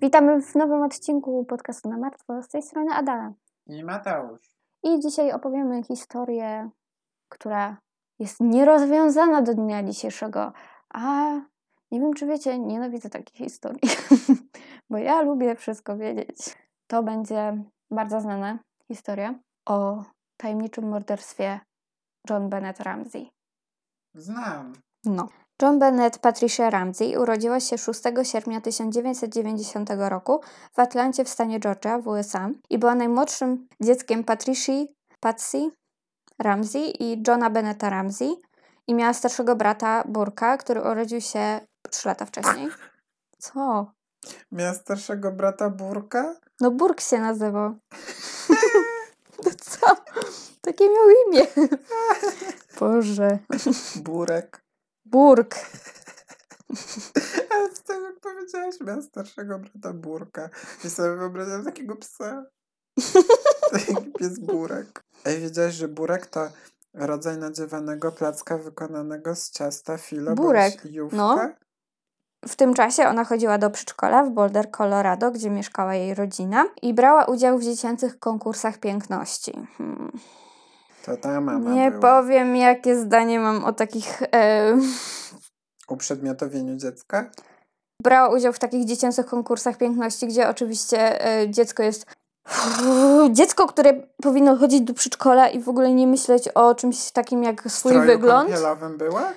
Witamy w nowym odcinku podcastu na martwo. Z tej strony Adala. I Mateusz. I dzisiaj opowiemy historię, która jest nierozwiązana do dnia dzisiejszego. A nie wiem, czy wiecie, nienawidzę takich historii, bo ja lubię wszystko wiedzieć. To będzie bardzo znana historia o tajemniczym morderstwie John Bennett Ramsey. Znam. No. John Bennett Patricia Ramsey urodziła się 6 sierpnia 1990 roku w Atlancie w stanie Georgia w USA i była najmłodszym dzieckiem Patricia Patsy Ramsey i Johna Bennetta Ramsey i miała starszego brata Burka, który urodził się 3 lata wcześniej. Co? Miała starszego brata Burka? No Burk się nazywał. No co? Takie miał imię. Boże. Burek. Burk. Ale z tego jak powiedziałaś, miała starszego brata Burka. I sobie wyobrażam takiego psa. Taki pies Burek. Ej, wiedziałeś, że Burek to rodzaj nadziewanego placka wykonanego z ciasta filo Burek, jówka? no. W tym czasie ona chodziła do przedszkola w Boulder, Colorado, gdzie mieszkała jej rodzina i brała udział w dziecięcych konkursach piękności. Hmm. To ta mama Nie była. powiem, jakie zdanie mam o takich. E, Uprzedmiotowieniu dziecka? brała udział w takich dziecięcych konkursach piękności, gdzie oczywiście e, dziecko jest. Dziecko, które powinno chodzić do przedszkola i w ogóle nie myśleć o czymś takim jak swój stroju wygląd. była?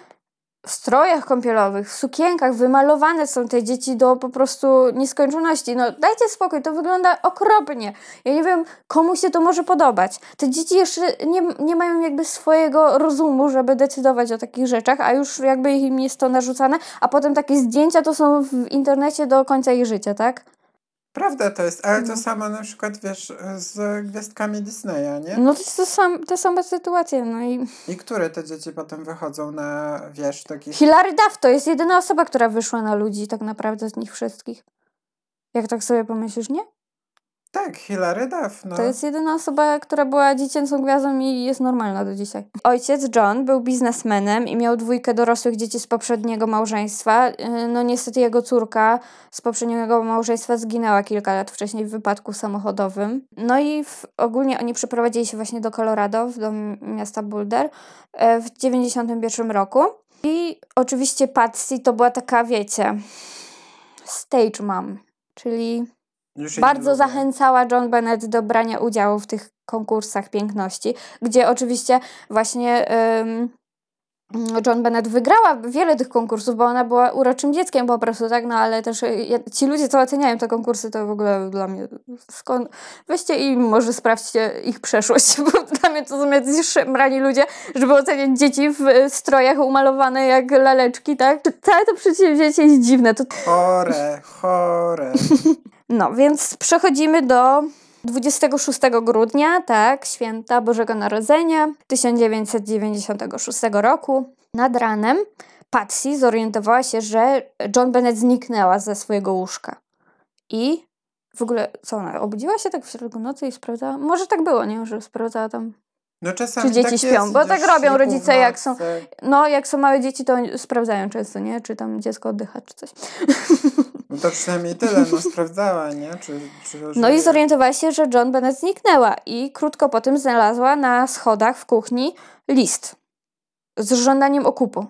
W strojach kąpielowych, w sukienkach, wymalowane są te dzieci do po prostu nieskończoności. No dajcie spokój, to wygląda okropnie. Ja nie wiem, komu się to może podobać. Te dzieci jeszcze nie, nie mają jakby swojego rozumu, żeby decydować o takich rzeczach, a już jakby im jest to narzucane, a potem takie zdjęcia to są w internecie do końca ich życia, tak? Prawda to jest, ale to No. samo na przykład, wiesz, z gwiazdkami Disneya, nie? No to jest to sam, te same sytuacje, no i... I które te dzieci potem wychodzą na, wiesz, takich... Hilary Duff to jest jedyna osoba, która wyszła na ludzi tak naprawdę z nich wszystkich. Jak tak sobie pomyślisz, nie? Tak, Hilary Duff, no. To jest jedyna osoba, która była dziecięcą gwiazdą i jest normalna do dzisiaj. Ojciec John był biznesmenem i miał dwójkę dorosłych dzieci z poprzedniego małżeństwa. Yy, No niestety jego córka z poprzedniego małżeństwa zginęła kilka lat wcześniej w wypadku samochodowym. No i w, ogólnie oni przeprowadzili się właśnie do Colorado, do miasta Boulder e, w 91 roku. I oczywiście Patsy to była taka, wiecie, stage mom, czyli bardzo zachęcała John Bennett do brania udziału w tych konkursach piękności, gdzie oczywiście właśnie ym, John Bennett wygrała wiele tych konkursów, bo ona była uroczym dzieckiem po prostu, tak? No ale też ja- ci ludzie, co oceniają te konkursy, to w ogóle dla mnie skąd... Weźcie i może sprawdźcie ich przeszłość, bo dla mnie to są jacyś szemrani ludzie, żeby oceniać dzieci w y, strojach umalowane jak laleczki, tak? Całe to przedsięwzięcie jest dziwne. To Chore, chore. no, więc przechodzimy do 26 grudnia, tak, święta Bożego Narodzenia 1996 roku. Nad ranem Patsy zorientowała się, że John Bennett zniknęła ze swojego łóżka. I w ogóle, co ona, obudziła się tak w środku nocy i sprawdzała? Może tak było, nie? Że sprawdzała tam No czasami Czy dzieci tak śpią? jest, Bo tak robią rodzice, jak są-. No, jak są małe dzieci, to sprawdzają często, nie? Czy tam dziecko oddycha, czy coś. No to przynajmniej tyle, no sprawdzała, nie? Czy, czy No i zorientowała się, że John Bennett zniknęła i krótko potem znalazła na schodach w kuchni list z żądaniem okupu.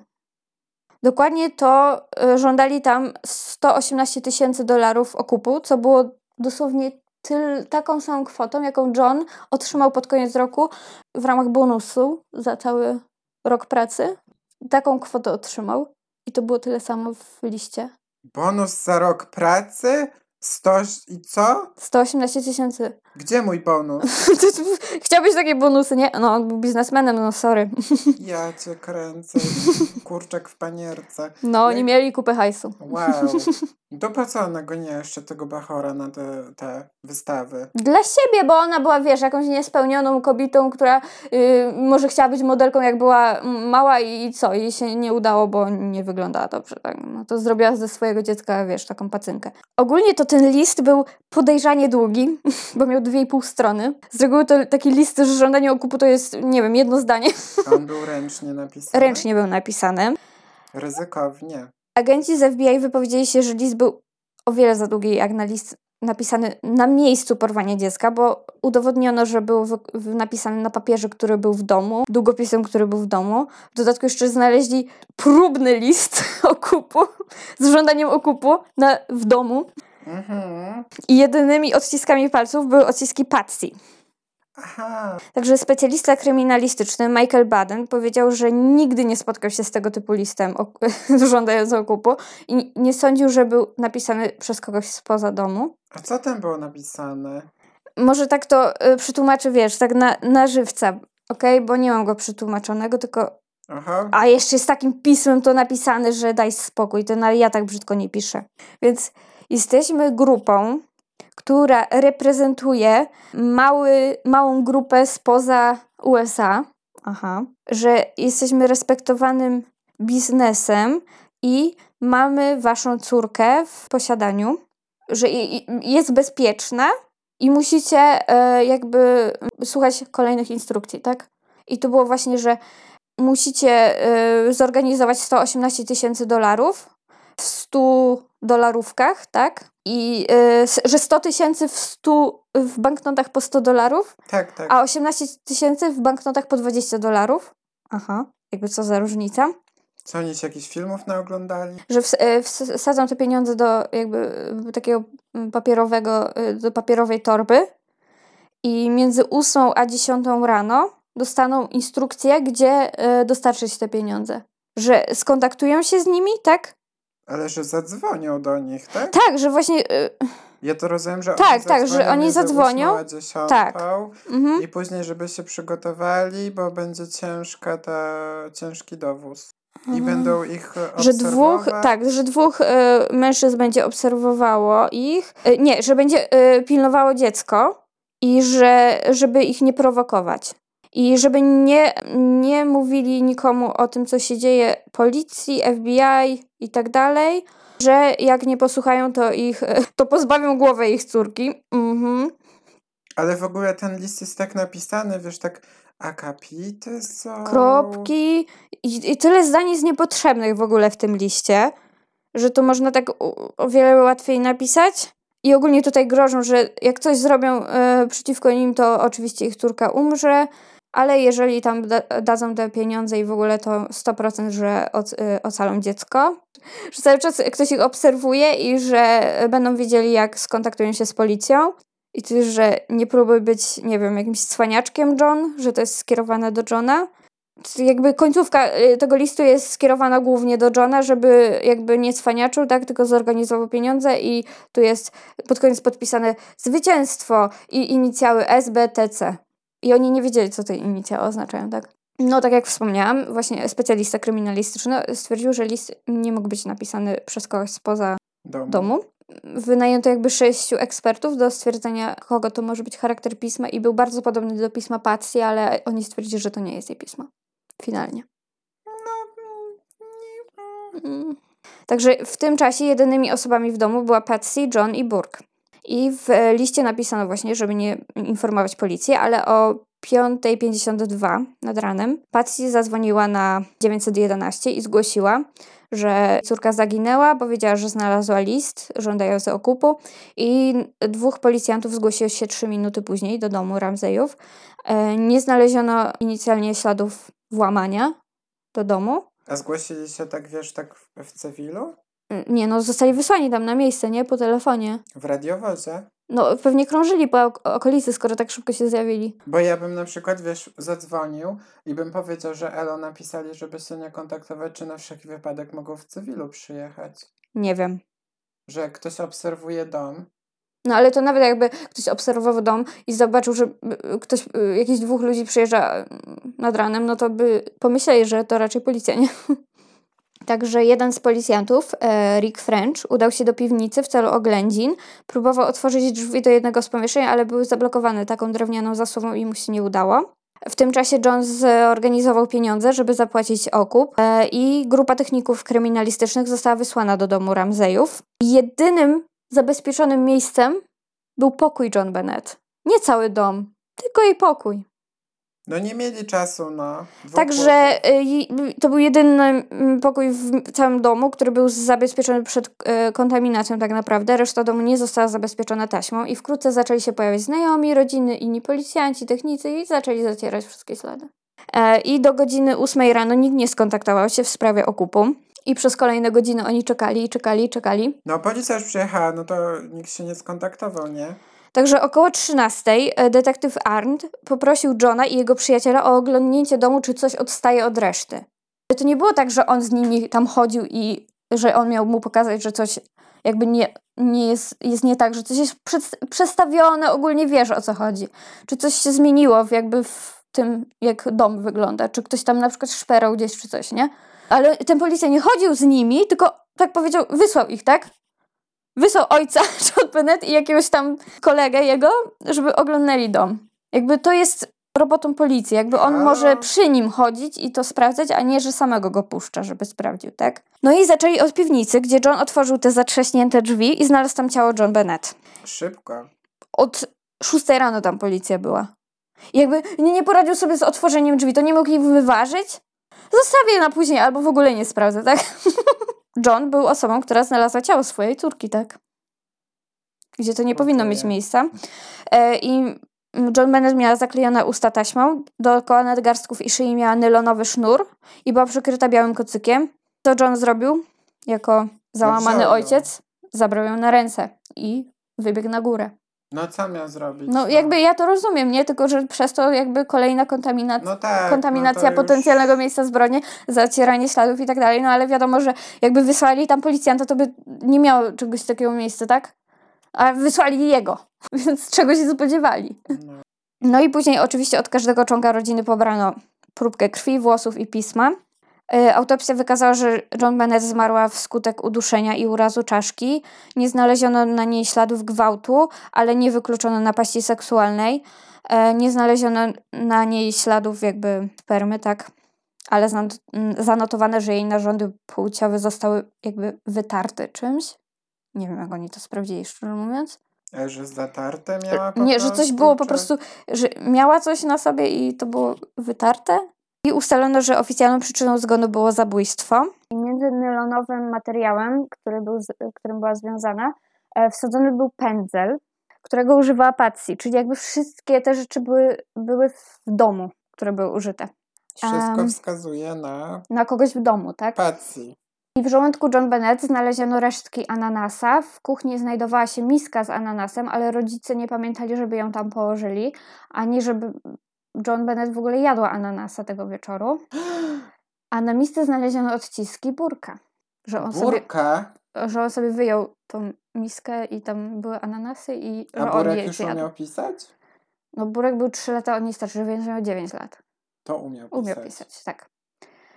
Dokładnie to y, żądali tam 118 tysięcy dolarów okupu, co było dosłownie tyl, taką samą kwotą, jaką John otrzymał pod koniec roku w ramach bonusu za cały rok pracy. Taką kwotę otrzymał i to było tyle samo w liście. Bonus za rok pracy? 100 i co? 118 tysięcy. Gdzie mój bonus? Chciałbyś takie bonusy, nie? No, on był biznesmenem, no sorry. Ja cię kręcę. Kurczak w panierce. No, oni mieli kupę hajsu. Wow. To po co ona goniła jeszcze tego Bachora na te, te wystawy? Dla siebie, bo ona była, wiesz, jakąś niespełnioną kobietą, która y, może chciała być modelką, jak była mała i, co, jej się nie udało, bo nie wyglądała dobrze. Tak? No to zrobiła ze swojego dziecka, wiesz, taką pacynkę. Ogólnie to ten list był podejrzanie długi, bo miał dwie i pół strony. Z reguły to taki list, że żądanie okupu to jest, nie wiem, jedno zdanie. On był ręcznie napisany? Ręcznie był napisany. Ryzykownie. Agenci z FBI wypowiedzieli się, że list był o wiele za długi jak na list napisany na miejscu porwania dziecka, bo udowodniono, że był napisany na papierze, który był w domu, długopisem, który był w domu. W dodatku jeszcze znaleźli próbny list okupu z żądaniem okupu na, w domu. Mhm. I jedynymi odciskami palców były odciski Patsy. Aha. Także specjalista kryminalistyczny Michael Baden powiedział, że nigdy nie spotkał się z tego typu listem ok- żądającym okupu i nie sądził, że był napisany przez kogoś spoza domu. A co tam było napisane? Może tak to y, wiesz, tak na, na żywca, okej? Bo nie mam go przetłumaczonego, tylko... Aha. A jeszcze z takim pismem to napisane, że daj spokój, to na, ja tak brzydko nie piszę. Więc jesteśmy grupą, która reprezentuje mały, małą grupę spoza USA. Aha. Że jesteśmy respektowanym biznesem i mamy waszą córkę w posiadaniu, że jest bezpieczna i musicie e, jakby słuchać kolejnych instrukcji, tak? I to było właśnie, że musicie e, zorganizować 118 tysięcy dolarów w 100 dolarówkach, tak? I s- że 100 tysięcy w 100 w banknotach po 100 dolarów, Tak, tak. a 18 tysięcy w banknotach po 20 dolarów. Aha, jakby co za różnica. Co oni się jakichś filmów naoglądali? Że ws- ws- wsadzą te pieniądze do jakby e, takiego mm, papierowego, do papierowej torby i między 8 a 10 rano dostaną instrukcję, gdzie dostarczyć te pieniądze. Że skontaktują się z nimi, tak? Ale że zadzwonią do nich, tak? Tak, że właśnie. e, Ja to rozumiem, że Tak, oni tak, że oni zadzwonią. Tak. mhm. I później, żeby się przygotowali, bo będzie ciężka ta, ciężki dowóz. I Mhm. będą ich e, Że dwóch, obserwować. tak, że dwóch e, mężczyzn będzie obserwowało ich. E, nie, że będzie e, pilnowało dziecko i że, żeby ich nie prowokować. I żeby nie, nie mówili nikomu o tym, co się dzieje policji, FBI i tak dalej, że jak nie posłuchają, to ich, to pozbawią głowę ich córki. Mhm. Ale w ogóle ten list jest tak napisany, wiesz, tak akapity są. Kropki i, i tyle zdań jest niepotrzebnych w ogóle w tym liście, że to można tak o, wiele łatwiej napisać. I ogólnie tutaj grożą, że jak coś zrobią e, przeciwko nim, to oczywiście ich córka umrze, ale jeżeli tam da, dadzą te pieniądze i w ogóle to 100%, że e, ocalą dziecko. Że cały czas ktoś ich obserwuje i że będą wiedzieli, jak skontaktują się z policją. I też, że nie próbuj być, nie wiem, jakimś cwaniaczkiem John, że to jest skierowane do Johna. Jakby końcówka y, tego listu jest skierowana głównie do Johna, żeby jakby nie cwaniaczył, tak, tylko zorganizował pieniądze i tu jest pod koniec podpisane zwycięstwo i inicjały SBTC. I oni nie wiedzieli, co te inicjały oznaczają, tak? No, tak jak wspomniałam, właśnie specjalista kryminalistyczny stwierdził, że list nie mógł być napisany przez kogoś spoza domu. domu. Wynajęto jakby sześciu ekspertów do stwierdzenia, kogo to może być charakter pisma i był bardzo podobny do pisma Patsy, ale oni stwierdzili, że to nie jest jej pismo. Finalnie. Mm. Także w tym czasie jedynymi osobami w domu była Patsy, John i Burke. I w e, liście napisano właśnie, żeby nie informować policji, ale o 5.52 nad ranem Patsy zadzwoniła na 911 i zgłosiła, że córka zaginęła, powiedziała, że znalazła list żądający okupu i dwóch policjantów zgłosiło się trzy minuty później do domu Ramseyów. E, Nie znaleziono inicjalnie śladów włamania do domu. A zgłosili się tak, wiesz, tak w, w cywilu? E, Nie, no zostali wysłani tam na miejsce, nie? Po telefonie. W radiowozie? No pewnie krążyli po ok- okolicy, skoro tak szybko się zjawili. Bo ja bym na przykład, wiesz, zadzwonił i bym powiedział, że Elo napisali, żeby się nie kontaktować, czy na wszelki wypadek mogą w cywilu przyjechać. Nie wiem. Że ktoś obserwuje dom, No ale to nawet jakby ktoś obserwował dom i zobaczył, że y, ktoś, y, jakiś dwóch ludzi przyjeżdża y, nad ranem, no to by pomyśleli, że to raczej policja, nie? Także jeden z policjantów, e, Rick French, udał się do piwnicy w celu oględzin. Próbował otworzyć drzwi do jednego z pomieszczeń, ale były zablokowane taką drewnianą zasłową i mu się nie udało. W tym czasie Jones zorganizował pieniądze, żeby zapłacić okup e, i grupa techników kryminalistycznych została wysłana do domu Ramseyów. Jedynym zabezpieczonym miejscem był pokój John Bennett. Nie cały dom, tylko jej pokój. No nie mieli czasu na. Także y, to był jedyny pokój w całym domu, który był zabezpieczony przed y, kontaminacją tak naprawdę. Reszta domu nie została zabezpieczona taśmą i wkrótce zaczęli się pojawiać znajomi, rodziny, inni policjanci, technicy i zaczęli zacierać wszystkie ślady. E, I do godziny 8 rano nikt nie skontaktował się w sprawie okupu. I przez kolejne godziny oni czekali, czekali, czekali. No policja już przyjechała, no to nikt się nie skontaktował, nie? Także około 13 e, detektyw Arndt poprosił Johna i jego przyjaciela o oglądnięcie domu, czy coś odstaje od reszty. To nie było tak, że on z nimi tam chodził i że on miał mu pokazać, że coś jakby nie, nie jest, jest nie tak, że coś jest przestawione, ogólnie wiesz o co chodzi. Czy coś się zmieniło w jakby w tym, jak dom wygląda, czy ktoś tam na przykład szperał gdzieś czy coś, nie? Ale ten policja nie chodził z nimi, tylko tak powiedział, wysłał ich, tak? Wysłał ojca John Bennett i jakiegoś tam kolegę jego, żeby oglądali dom. Jakby to jest robotą policji, jakby on a. może przy nim chodzić i to sprawdzać, a nie, że samego go puszcza, żeby sprawdził, tak? No i zaczęli od piwnicy, gdzie John otworzył te zatrzaśnięte drzwi i znalazł tam ciało John Bennett. Szybko. Od szóstej rano tam policja była. I jakby nie, nie poradził sobie z otworzeniem drzwi, to nie mógł ich wyważyć? Zostawię na później, albo w ogóle nie sprawdzę, tak? John był osobą, która znalazła ciało swojej córki, tak? Gdzie to nie okay. powinno mieć miejsca. E, I John Bennett miała zaklejone usta taśmą, dookoła nadgarstków i szyi miała nylonowy sznur i była przykryta białym kocykiem. Co John zrobił? Jako załamany ojciec, zabrał ją na ręce i wybiegł na górę. No co miał zrobić? No, no, jakby ja to rozumiem, nie? Tylko, że przez to jakby kolejna kontaminacja, no tak, kontaminacja no potencjalnego już... miejsca zbrodni, zacieranie śladów i tak dalej, no ale wiadomo, że jakby wysłali tam policjanta, to by nie miało czegoś takiego miejsca, tak? A wysłali jego, więc czego się spodziewali. No. no i później oczywiście od każdego członka rodziny pobrano próbkę krwi, włosów i pisma. E, autopsja wykazała, że John Bennett zmarła wskutek uduszenia i urazu czaszki. Nie znaleziono na niej śladów gwałtu, ale nie wykluczono napaści seksualnej. E, nie znaleziono na niej śladów jakby spermy, tak? Ale zanotowano, że jej narządy płciowe zostały jakby wytarte czymś. Nie wiem, jak oni to sprawdzili, szczerze mówiąc. E, że zatarte miała po Nie, prostu, że coś było po prostu, że miała coś na sobie i to było wytarte? I ustalono, że oficjalną przyczyną zgonu było zabójstwo. I między nylonowym materiałem, który był, którym była związana, e, wsadzony był pędzel, którego używała Patsy, czyli jakby wszystkie te rzeczy były, były w domu, które były użyte. Wszystko um, wskazuje na... Na kogoś w domu, tak? Patsy. I w żołądku John Bennett znaleziono resztki ananasa. W kuchni znajdowała się miska z ananasem, ale rodzice nie pamiętali, żeby ją tam położyli, ani żeby John Bennett w ogóle jadła ananasa tego wieczoru. A na misce znaleziono odciski burka. Że on burka? Sobie, że on sobie wyjął tą miskę i tam były ananasy i A że burek on już umiał pisać? No burek był 3 lata, on nie starszy, więc miał 9 lat. To umiał pisać. Umiał pisać, tak.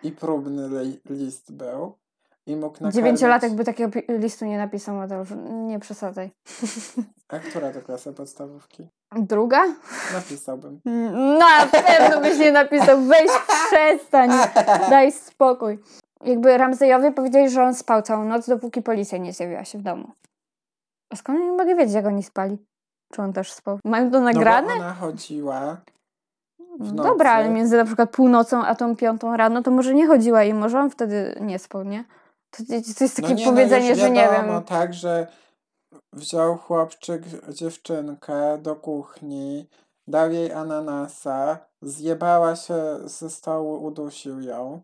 I próbny list był. I mógł nakarmić... Dziewięciolatek by takiego listu nie napisał, Mateusz. Nie przesadzaj. A która to klasa podstawówki? Druga? Napisałbym. Na pewno byś nie napisał. Weź przestań. Daj spokój. Jakby Ramsejowie powiedzieli, że on spał całą noc, dopóki policja nie zjawiła się w domu. A skąd nie mogę wiedzieć, jak oni spali? Czy on też spał? Mają to nagrane? No bo ona chodziła no dobra, ale między na przykład północą a tą piątą rano to może nie chodziła i może on wtedy nie spał, nie? To, to jest takie no nie, no powiedzenie, no że nie wiem. tak, że wziął chłopczyk dziewczynkę do kuchni, dał jej ananasa, zjebała się ze stołu, udusił ją,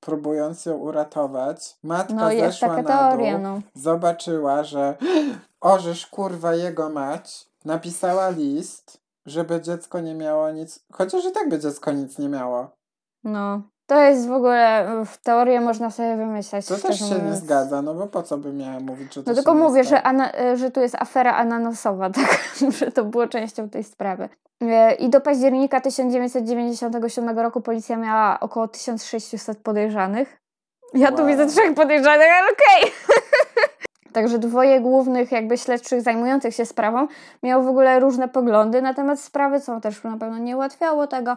próbując ją uratować. Matka no, zeszła na teoria, dół, no. zobaczyła, że orzesz kurwa jego mać, napisała list, żeby dziecko nie miało nic, chociaż i tak by dziecko nic nie miało. No. To jest w ogóle, w teorię można sobie wymyśleć. To też się mówiąc. nie zgadza, no bo po co by miała mówić, że to No tylko mówię, że, ana, że tu jest afera ananasowa, tak? że to było częścią tej sprawy. E, I do października 1997 roku policja miała około 1600 podejrzanych. Ja tu Wow. widzę trzech podejrzanych, ale okej. Także dwoje głównych jakby śledczych zajmujących się sprawą miało w ogóle różne poglądy na temat sprawy, co też na pewno nie ułatwiało tego.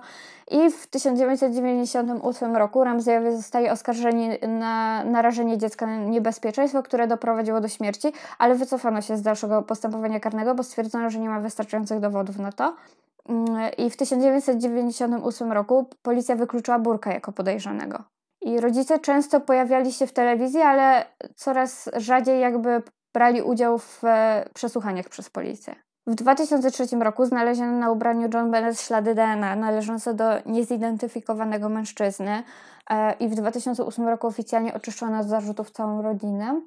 I w 1998 roku Ramseyowie zostali oskarżeni na narażenie dziecka na niebezpieczeństwo, które doprowadziło do śmierci, ale wycofano się z dalszego postępowania karnego, bo stwierdzono, że nie ma wystarczających dowodów na to. Mm, I w 1998 roku policja wykluczyła Burka jako podejrzanego. I rodzice często pojawiali się w telewizji, ale coraz rzadziej jakby brali udział w e, przesłuchaniach przez policję. W 2003 roku znaleziono na ubraniu John Bennett ślady DNA należące do niezidentyfikowanego mężczyzny e, i w 2008 roku oficjalnie oczyszczono z zarzutów całą rodzinę,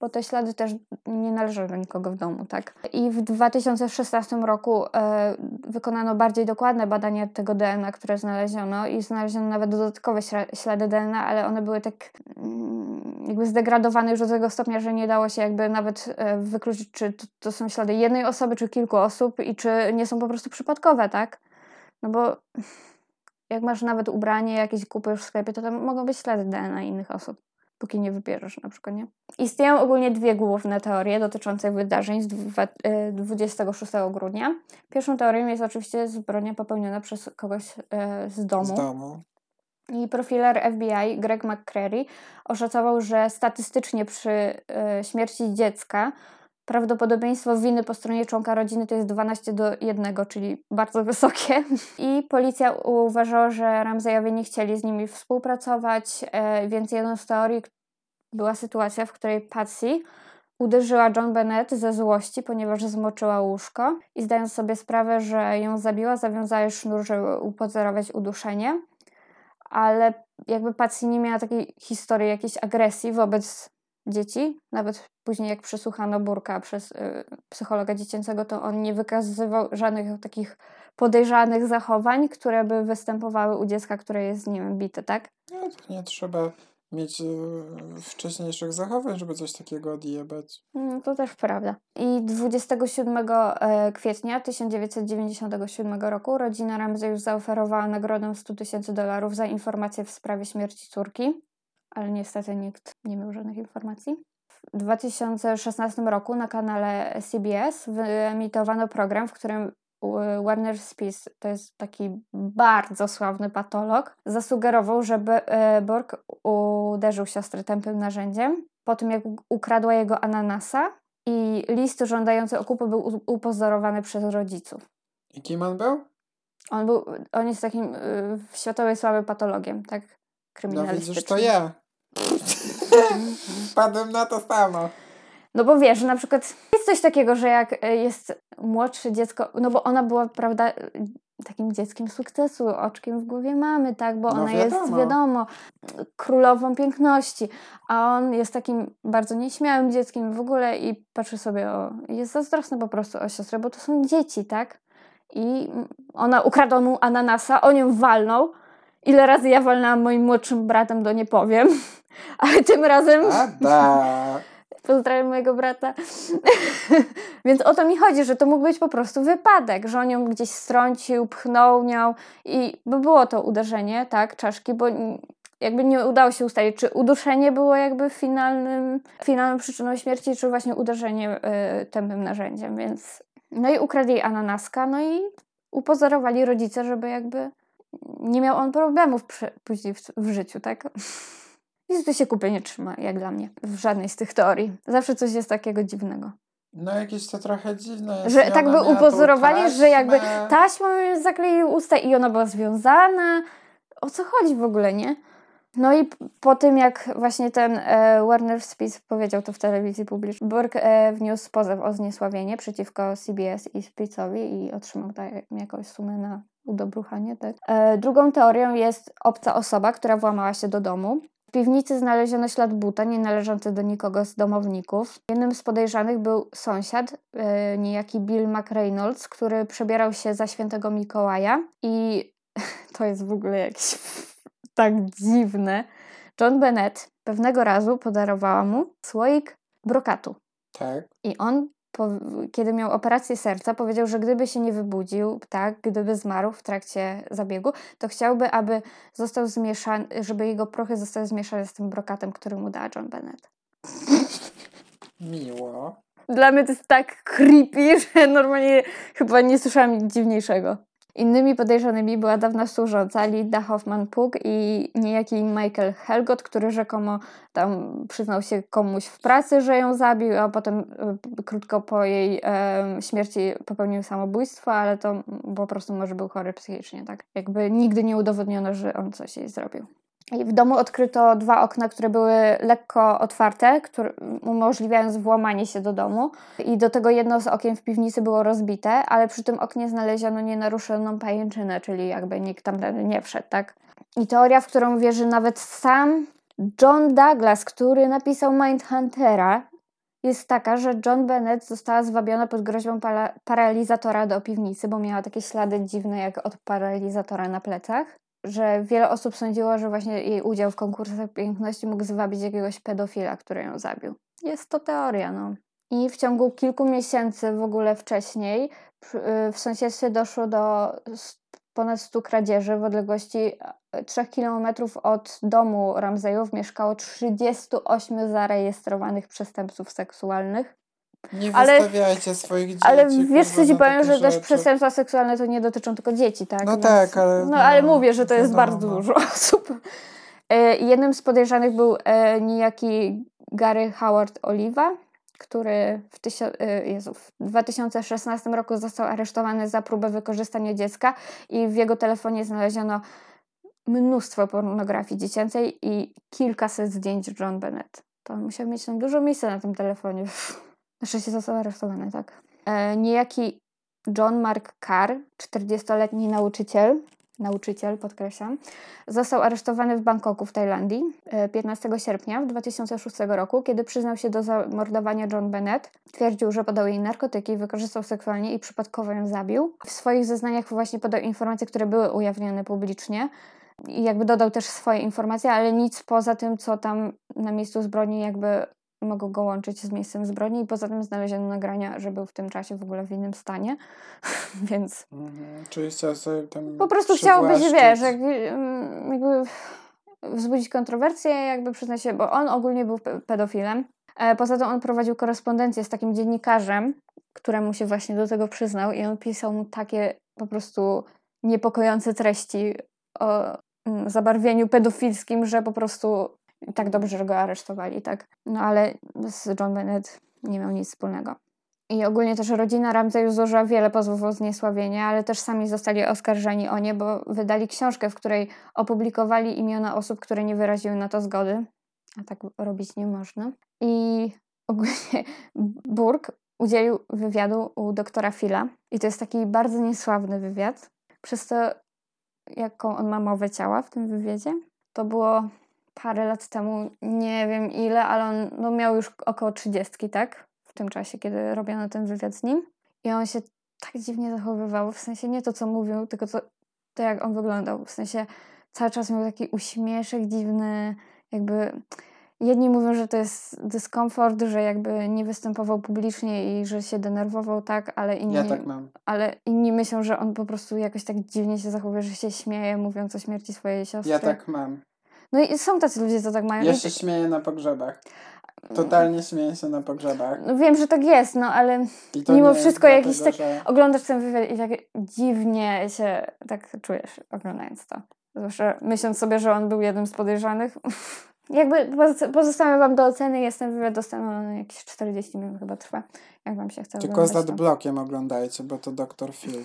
bo te ślady też nie należały do nikogo w domu, tak? I w 2016 roku e, wykonano bardziej dokładne badania tego DNA, które znaleziono i znaleziono nawet dodatkowe śla- ślady DNA, ale one były tak mm, jakby zdegradowane już do tego stopnia, że nie dało się jakby nawet e, wykluczyć, czy to, to są ślady jednej osoby, czy kilku osób i czy nie są po prostu przypadkowe, tak? No bo jak masz nawet ubranie, jakieś kupujesz w sklepie, to tam mogą być ślady DNA innych osób póki nie wybierzesz na przykład, nie? Istnieją ogólnie dwie główne teorie dotyczące wydarzeń z dwa- e, 26 grudnia. Pierwszą teorią jest oczywiście zbrodnia popełniona przez kogoś e, z domu. Z domu. I profiler FBI Greg McCreary oszacował, że statystycznie przy e, śmierci dziecka prawdopodobieństwo winy po stronie członka rodziny to jest 12 do 1, czyli bardzo wysokie. I policja uważała, że Ramseyowie nie chcieli z nimi współpracować, e, więc jedną z teorii była sytuacja, w której Patsy uderzyła John Bennett ze złości, ponieważ zmoczyła łóżko i zdając sobie sprawę, że ją zabiła, zawiązała sznur, żeby upozorować uduszenie. Ale jakby Patsy nie miała takiej historii jakiejś agresji wobec dzieci. Nawet później jak przesłuchano Burka przez y, psychologa dziecięcego, to on nie wykazywał żadnych takich podejrzanych zachowań, które by występowały u dziecka, które jest, nie wiem, bite, tak? No nie trzeba mieć e, wcześniejszych zachowań, żeby coś takiego odjebać. Mm, To też prawda. I 27 e, kwietnia 1997 roku rodzina Ramsey zaoferowała nagrodę 100 tysięcy dolarów za informację w sprawie śmierci córki, ale niestety nikt nie miał żadnych informacji. W 2016 roku na kanale CBS wyemitowano program, w którym w- Warner Spis, to jest taki bardzo sławny patolog, zasugerował, że e, Borg uderzył siostrę tępym narzędziem po tym, jak ukradła jego ananasa i list żądający okupu był upozorowany przez rodziców. I kim on był? On, był, on jest takim y, światowej sławy patologiem, tak? No Kryminalistycznym. widzisz, to ja. Wpadłem na to samo. No bo wiesz, na przykład jest coś takiego, że jak e, jest młodsze dziecko, no bo ona była, prawda, e, takim dzieckiem sukcesu, oczkiem w głowie mamy, tak, bo No ona jest, wiadomo. wiadomo, królową piękności, a on jest takim bardzo nieśmiałym dzieckiem w ogóle i patrzy sobie o, jest zazdrosny po prostu o siostrę, bo to są dzieci, tak, i ona ukradła mu ananasa, on ją walnął, ile razy ja walnęłam moim młodszym bratem, to nie powiem, ale tym razem... Ada. Pozdrawiam mojego brata. Więc o to mi chodzi, że to mógł być po prostu wypadek, że on ją gdzieś strącił, pchnął nią i by było to uderzenie, tak, czaszki, bo jakby nie udało się ustalić, czy uduszenie było jakby finalnym, finalną przyczyną śmierci, czy właśnie uderzenie y, tępym narzędziem, więc no i ukradli ananaska, no i upozorowali rodzice, żeby jakby nie miał on problemów przy, później w, w życiu, tak? Nic tu się kupy nie trzyma, jak dla mnie, w żadnej z tych teorii. Zawsze coś jest takiego dziwnego. No jakieś to trochę dziwne. Że tak by upozorowali, że jakby taśmą zakleił usta i ona była związana. O co chodzi w ogóle, nie? No i po tym, jak właśnie ten e, Warner Spitz powiedział to w telewizji publicznej, Burke e, wniósł pozew o zniesławienie przeciwko CBS i Spitzowi i otrzymał tak, jakąś sumę na udobruchanie. Tak? E, drugą teorią jest obca osoba, która włamała się do domu. W piwnicy znaleziono ślad buta nie należący do nikogo z domowników. Jednym z podejrzanych był sąsiad, e, niejaki Bill McReynolds, który przebierał się za świętego Mikołaja i to jest w ogóle jakieś tak dziwne. John Bennett pewnego razu podarowała mu słoik brokatu Tak. i on po, kiedy miał operację serca, powiedział, że gdyby się nie wybudził, tak, gdyby zmarł w trakcie zabiegu, to chciałby, aby został zmieszany, żeby jego prochy zostały zmieszane z tym brokatem, który mu da John Bennett. Miło. Dla mnie to jest tak creepy, że normalnie chyba nie słyszałam nic dziwniejszego. Innymi podejrzanymi była dawna służąca Linda Hoffman-Pug i niejaki Michael Helgot, który rzekomo tam przyznał się komuś w pracy, że ją zabił, a potem y, krótko po jej y, śmierci popełnił samobójstwo, ale to po prostu może był chory psychicznie, tak? Jakby nigdy nie udowodniono, że on coś jej zrobił. W domu odkryto dwa okna, które były lekko otwarte, które, umożliwiając włamanie się do domu. I do tego jedno z okien w piwnicy było rozbite, ale przy tym oknie znaleziono nienaruszoną pajęczynę, czyli jakby nikt tam nie wszedł, tak? I teoria, w którą wierzy nawet sam John Douglas, który napisał Mindhuntera, jest taka, że John Bennett została zwabiona pod groźbą para paralizatora do piwnicy, bo miała takie ślady dziwne jak od paralizatora na plecach że wiele osób sądziło, że właśnie jej udział w konkursach piękności mógł zwabić jakiegoś pedofila, który ją zabił. Jest to teoria, no. I w ciągu kilku miesięcy w ogóle wcześniej w sąsiedztwie doszło do ponad 100 kradzieży w odległości 3 km od domu Ramseyów mieszkało 38 zarejestrowanych przestępców seksualnych. Nie ale, wystawiajcie swoich dzieci. Ale wiesz, co ci powiem, że też przestępstwa seksualne to nie dotyczą tylko dzieci, tak? No Więc, tak, ale... No, no ale mówię, że to jest bardzo dużo osób. E, jednym z podejrzanych był e, niejaki Gary Howard Oliva, który w, e, Jezu, w 2016 roku został aresztowany za próbę wykorzystania dziecka i w jego telefonie znaleziono mnóstwo pornografii dziecięcej i kilkaset zdjęć John Bennett. To musiał mieć tam dużo miejsca na tym telefonie. Na szczęście został aresztowany, tak. E, niejaki John Mark Carr, 40-letni nauczyciel, nauczyciel, podkreślam, został aresztowany w Bangkoku w Tajlandii 15 e, sierpnia 2006 roku, kiedy przyznał się do zamordowania John Bennett. Twierdził, że podał jej narkotyki, wykorzystał seksualnie i przypadkowo ją zabił. W swoich zeznaniach właśnie podał informacje, które były ujawnione publicznie. I jakby dodał też swoje informacje, ale nic poza tym, co tam na miejscu zbrodni jakby mogą go łączyć z miejscem zbrodni i poza tym znaleziono nagrania, że był w tym czasie w ogóle w innym stanie, więc... Mhm. Czyli chciał sobie tam Po prostu chciałbyś, wiesz, jakby, mm, jakby wzbudzić kontrowersję, jakby przyznać się, bo on ogólnie był pedofilem. E, poza tym on prowadził korespondencję z takim dziennikarzem, któremu się właśnie do tego przyznał i on pisał mu takie po prostu niepokojące treści o mm, zabarwieniu pedofilskim, że po prostu tak dobrze, że go aresztowali, tak. No ale z John Bennett nie miał nic wspólnego. I ogólnie też rodzina Ramsey złożyła wiele pozwów o zniesławienie, ale też sami zostali oskarżeni o nie, bo wydali książkę, w której opublikowali imiona osób, które nie wyraziły na to zgody. A tak robić nie można. I ogólnie Burke udzielił wywiadu u doktora Phila. I to jest taki bardzo niesławny wywiad. Przez to, jaką on ma mowę ciała w tym wywiadzie, to było parę lat temu, nie wiem ile, ale on no, miał już około trzydziestki, tak? W tym czasie, kiedy robiono ten wywiad z nim. I on się tak dziwnie zachowywał, w sensie nie to, co mówił, tylko to, to jak on wyglądał. W sensie cały czas miał taki uśmieszek dziwny, jakby... Jedni mówią, że to jest dyskomfort, że jakby nie występował publicznie i że się denerwował, tak, ale inni, ja tak mam. ale inni myślą, że on po prostu jakoś tak dziwnie się zachowuje, że się śmieje, mówiąc o śmierci swojej siostry. Ja tak mam. No i są tacy ludzie, co tak mają. Ja się śmieję na pogrzebach. Totalnie śmieję się na pogrzebach. No wiem, że tak jest, no ale mimo wszystko jakiś tak że... oglądasz ten wywiad i tak dziwnie się tak czujesz oglądając to. Zwłaszcza myśląc sobie, że on był jednym z podejrzanych. Jakby pozostawiam wam do oceny, jest ten wywiad dostępny jakieś 40 minut chyba trwa, jak wam się chce Tylko z blokiem oglądajcie, bo to doktor Phil.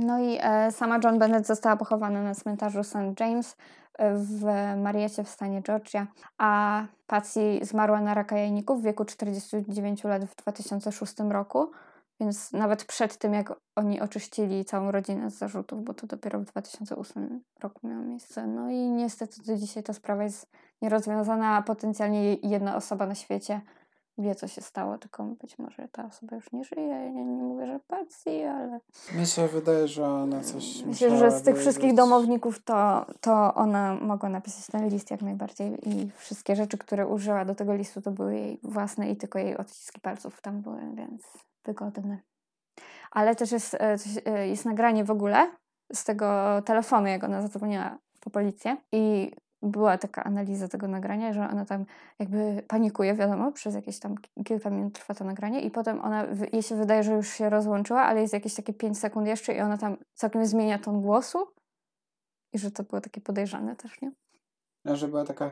No i e, sama John Bennett została pochowana na cmentarzu St. James e, w Mariecie w stanie Georgia, a Patsy zmarła na raka jajników w wieku 49 lat w 2006 roku, więc nawet przed tym, jak oni oczyścili całą rodzinę z zarzutów, bo to dopiero w 2008 roku miało miejsce. No i niestety do dzisiaj ta sprawa jest nierozwiązana, a potencjalnie jedna osoba na świecie wie, co się stało, tylko być może ta osoba już nie żyje. Ja nie mówię, że Patsy, ale Mi się wydaje, że ona coś myślę, że z tych wszystkich domowników to, to ona mogła napisać ten list jak najbardziej i wszystkie rzeczy, które użyła do tego listu, to były jej własne i tylko jej odciski palców tam były, więc wygodne. Ale też jest, e, e, jest nagranie w ogóle z tego telefonu, jak ona zadzwoniła po policję i była taka analiza tego nagrania, że ona tam jakby panikuje, wiadomo, przez jakieś tam ki- kilka minut trwa to nagranie i potem ona, jej się wydaje, że już się rozłączyła, ale jest jakieś takie 5 sekund jeszcze i ona tam całkiem zmienia ton głosu i że to było takie podejrzane też, nie? A że była taka.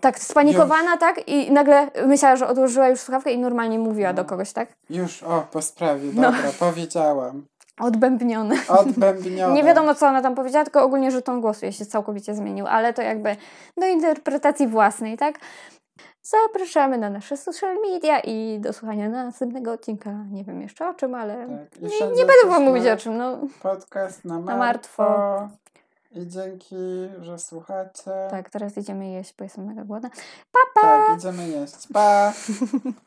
Tak, spanikowana, tak? I nagle myślała, że odłożyła już słuchawkę i normalnie mówiła do No. kogoś, tak? już, o, po sprawie, No. dobra, powiedziałam. Odbębnione. Nie wiadomo, co ona tam powiedziała, tylko ogólnie, że ton głosu się całkowicie zmienił, ale to jakby do interpretacji własnej, tak? Zapraszamy na nasze social media i do słuchania następnego odcinka. Nie wiem jeszcze o czym, ale Tak, nie, nie będę wam mówić o czym. No, Podcast na martwo. Na martwo. I dzięki, że słuchacie. tak, teraz idziemy jeść, bo jestem mega głodna. Pa, pa! Tak, idziemy jeść. Pa!